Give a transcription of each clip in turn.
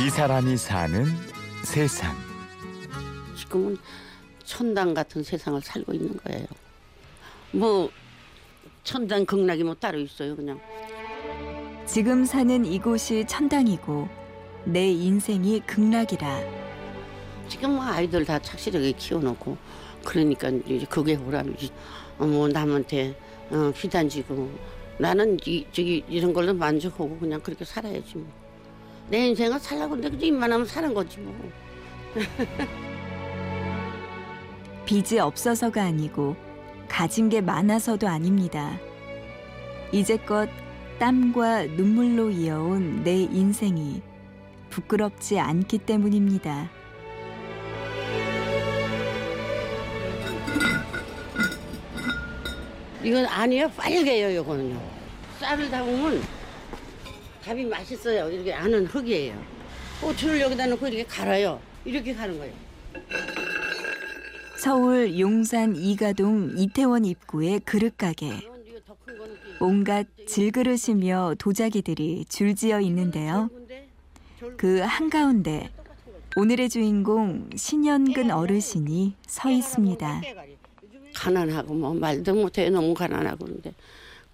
이 사람이 사는 세상. 지금은 천당 같은 세상을 살고 있는 거예요. 뭐 천당 극락이 뭐 따로 있어요, 그냥. 지금 사는 이곳이 천당이고 내 인생이 극락이라 지금 뭐 아이들 다 착실하게 키워놓고 그러니까 이제 그게 보람이지. 어, 뭐 남한테 어, 비단지고 나는 이, 저기 이런 걸로 만족하고 그냥 그렇게 살아야지 뭐. 내 인생은 살라고 근데 그저 입만 하면 사는 거지 뭐. 빚이 없어서가 아니고 가진 게 많아서도 아닙니다. 이제껏 땀과 눈물로 이어온 내 인생이 부끄럽지 않기 때문입니다. 이건 아니에요. 빨개요, 이거는요. 쌀을 담으면 밥이 맛있어요. 이렇게 안은 흙이에요. 고추를 여기다 놓고 이렇게 갈아요. 이렇게 가는 거예요. 서울 용산 이가동 이태원 입구의 그릇 가게. 더큰 거는 온갖 질그릇이며 도자기들이 줄지어 있는데요. 그 한가운데 오늘의 주인공 신현근 어르신이 서 있습니다. 가난하고 뭐 말도 못해 너무 가난하고 그런데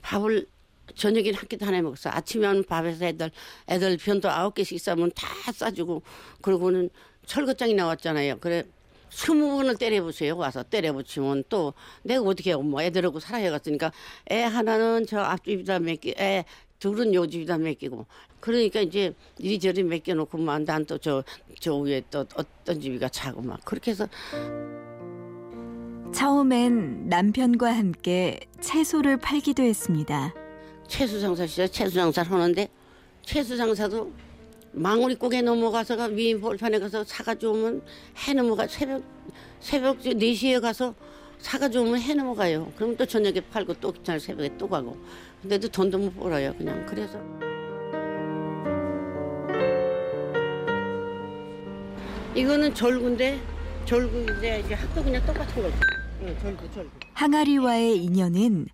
밥을 저녁에 한 끼도 안해 먹었어. 아침에는 밥에서 애들 애들 변도 아홉 개씩 싸면 다 싸주고 그러고는 철거장이 나왔잖아요. 그래 스무 번을 때려보세요. 와서 때려붙이면 또 내가 어떻게 하고 뭐 애들하고 살아야 갔으니까 애 하나는 저 앞집이다 맡기 애 둘은 요 집이다 맡기고 그러니까 이제 이리저리 맡겨놓고 막난또 저 저 위에 또 어떤 집이가 자고 막 그렇게 해서 처음엔 남편과 함께 채소를 팔기도 했습니다. 채수 장사 시절 채수 장사를 하는데 채수 장사도 망우리 꼭에 넘어가서가 위인 볼판에 가서 사가지고 오면 해 넘어가 새벽 새벽 4시에 가서 사가지고 오면 해 넘어가요. 그럼 또 저녁에 팔고 또 그날 새벽에 또 가고 근데도 돈도 못 벌어요. 그냥 그래서 이거는 절구인데 절구인데 이제 학도 그냥 똑같은 거죠. 응, 절구 절구. 항아리와의 인연은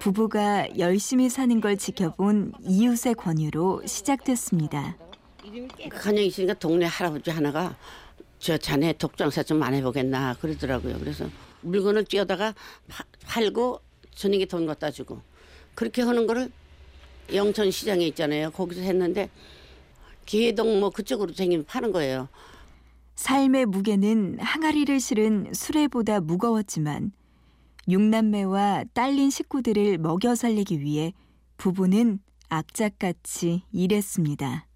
부부가 열심히 사는 걸 지켜본 이웃의 권유로 시작됐습니다. 간영 있으니까 동네 할아버지 하나가 저 자네 독장사 좀 안 해보겠나 그러더라고요. 그래서 물건을 쥐어다가 파- 팔고 저녁에 돈 갖다 주고 그렇게 하는 거를 영천 시장에 있잖아요. 거기서 했는데 기회동 뭐 그쪽으로 생기면 파는 거예요. 삶의 무게는 항아리를 실은 수레보다 무거웠지만 육남매와 딸린 식구들을 먹여 살리기 위해 부부는 악착같이 일했습니다.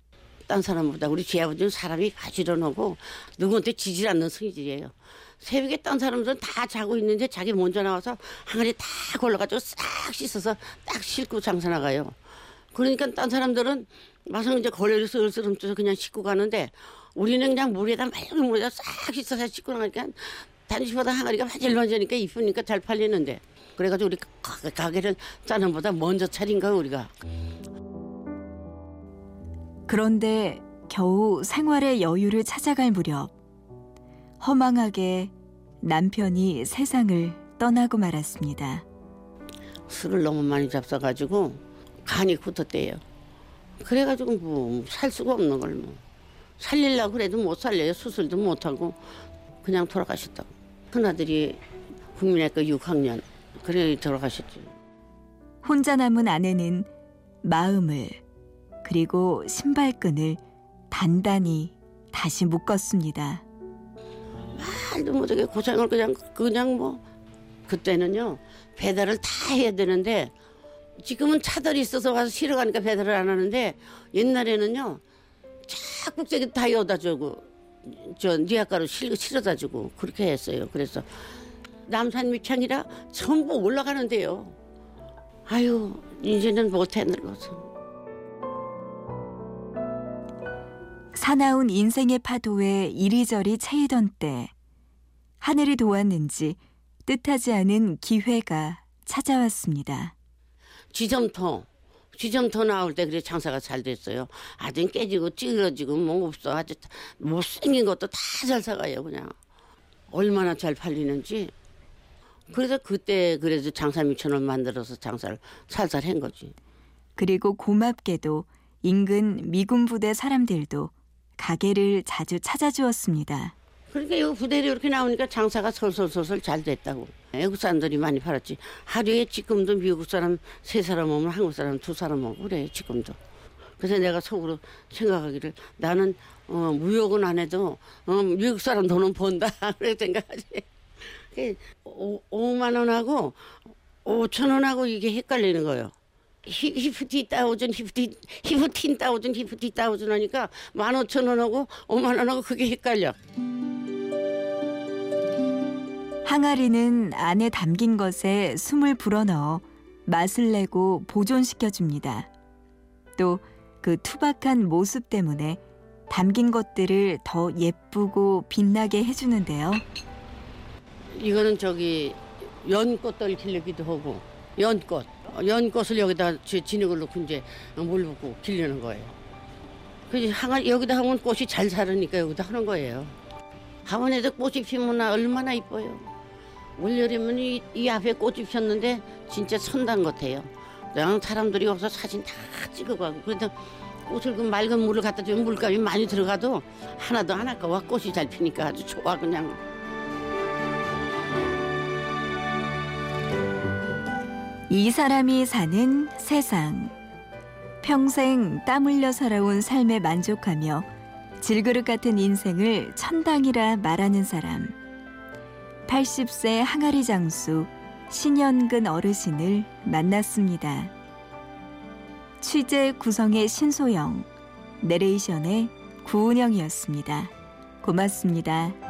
딴 사람보다 우리 지아버지는 사람이 가지런하고 누구한테 지질 않는 성질이에요. 새벽에 딴 사람들은 다 자고 있는데 자기 먼저 나와서 항아리 다 걸러가지고 싹 씻어서 딱 싣고 장사 나가요. 그러니까 딴 사람들은 마상 이제 걸레를 슬슬 훔쳐서 그냥 씻고 가는데 우리는 그냥 물에다 맑은 물에다 싹 씻어서 씻고 나가니까 단지보다 항아리가 화질화질하니까 이쁘니까 잘 팔리는데 그래가지고 우리 가- 가게를 짜는보다 먼저 차린 거야 우리가. 그런데 겨우 생활의 여유를 찾아갈 무렵 허망하게 남편이 세상을 떠나고 말았습니다. 술을 너무 많이 잡숴가지고 간이 굳었대요. 그래가지고 뭐 살 수가 없는 걸 뭐. 살리려고 그래도 못 살려요. 수술도 못 하고 그냥 돌아가셨다고. 큰아들이 국민학교 6학년 그래 돌아가셨죠. 혼자 남은 아내는 마음을 그리고 신발끈을 단단히 다시 묶었습니다. 말도 못하게 고생을 그냥 그냥 뭐 그때는요 배달을 다 해야 되는데 지금은 차들이 있어서 와서 실어 가니까 배달을 안 하는데 옛날에는요 착국제기 다 여다 주고 저 니아가로 실, 실어다 주고 그렇게 했어요. 그래서 남산 밑창이라 전부 올라가는데요. 아유 이제는 못해 늙어서. 사나운 인생의 파도에 이리저리 채이던 때 하늘이 도왔는지 뜻하지 않은 기회가 찾아왔습니다. 지점토 지점토 나올 때 그래 장사가 잘 됐어요. 아주 깨지고 찌그러지고 뭐 없어 아주 못생긴 것도 다 잘 사가요 그냥 얼마나 잘 팔리는지. 그래서 그때 그래도 장사 미천을 만들어서 장사를 살살 한 거지. 그리고 고맙게도 인근 미군 부대 사람들도 가게를 자주 찾아주었습니다. 그러니까 이 부대리 이렇게 나오니까 장사가 솔솔솔솔 잘 됐다고. 외국 사람들이 많이 팔았지. 하루에 지금도 미국 사람 세 사람 오면 한국 사람 두 사람 오고 그래 지금도. 그래서 내가 속으로 생각하기를 나는 어, 무역은 안 해도 어, 미국 사람 돈은 번다 그렇게 생각하지. 그 오, 5만 원하고 5천 원하고 이게 헷갈리는 거예요. 히- 히프티 따오준 히프티 히프틴 따오준 히프티 따오준 하니까 만 오천 원하고 5만 원하고 그게 헷갈려. 항아리는 안에 담긴 것에 숨을 불어넣어 맛을 내고 보존시켜 줍니다. 또 그 투박한 모습 때문에 담긴 것들을 더 예쁘고 빛나게 해주는데요. 이거는 저기 연꽃들 길르기도 하고 연꽃 연꽃을 여기다 지- 진흙을 넣고 이제 물 붓고 길르는 거예요. 그 항아 여기다 하면 꽃이 잘 자라니까 여기다 하는 거예요. 하원에도 꽃이 피면 얼마나 이뻐요. 올여름은 이, 이 앞에 꽃이 폈는데 진짜 선단 같아요. 그냥 사람들이 와서 사진 다 찍어 가고 그래도 꽃을 그 맑은 물을 갖다 주면 물감이 많이 들어가도 하나도 안 아까워 꽃이 잘 피니까 아주 좋아 그냥. 이 사람이 사는 세상. 평생 땀 흘려 살아온 삶에 만족하며 질그릇 같은 인생을 천당이라 말하는 사람. 80세 항아리 장수 신현근 어르신을 만났습니다. 취재 구성의 신소영, 내레이션의 구은영이었습니다. 고맙습니다.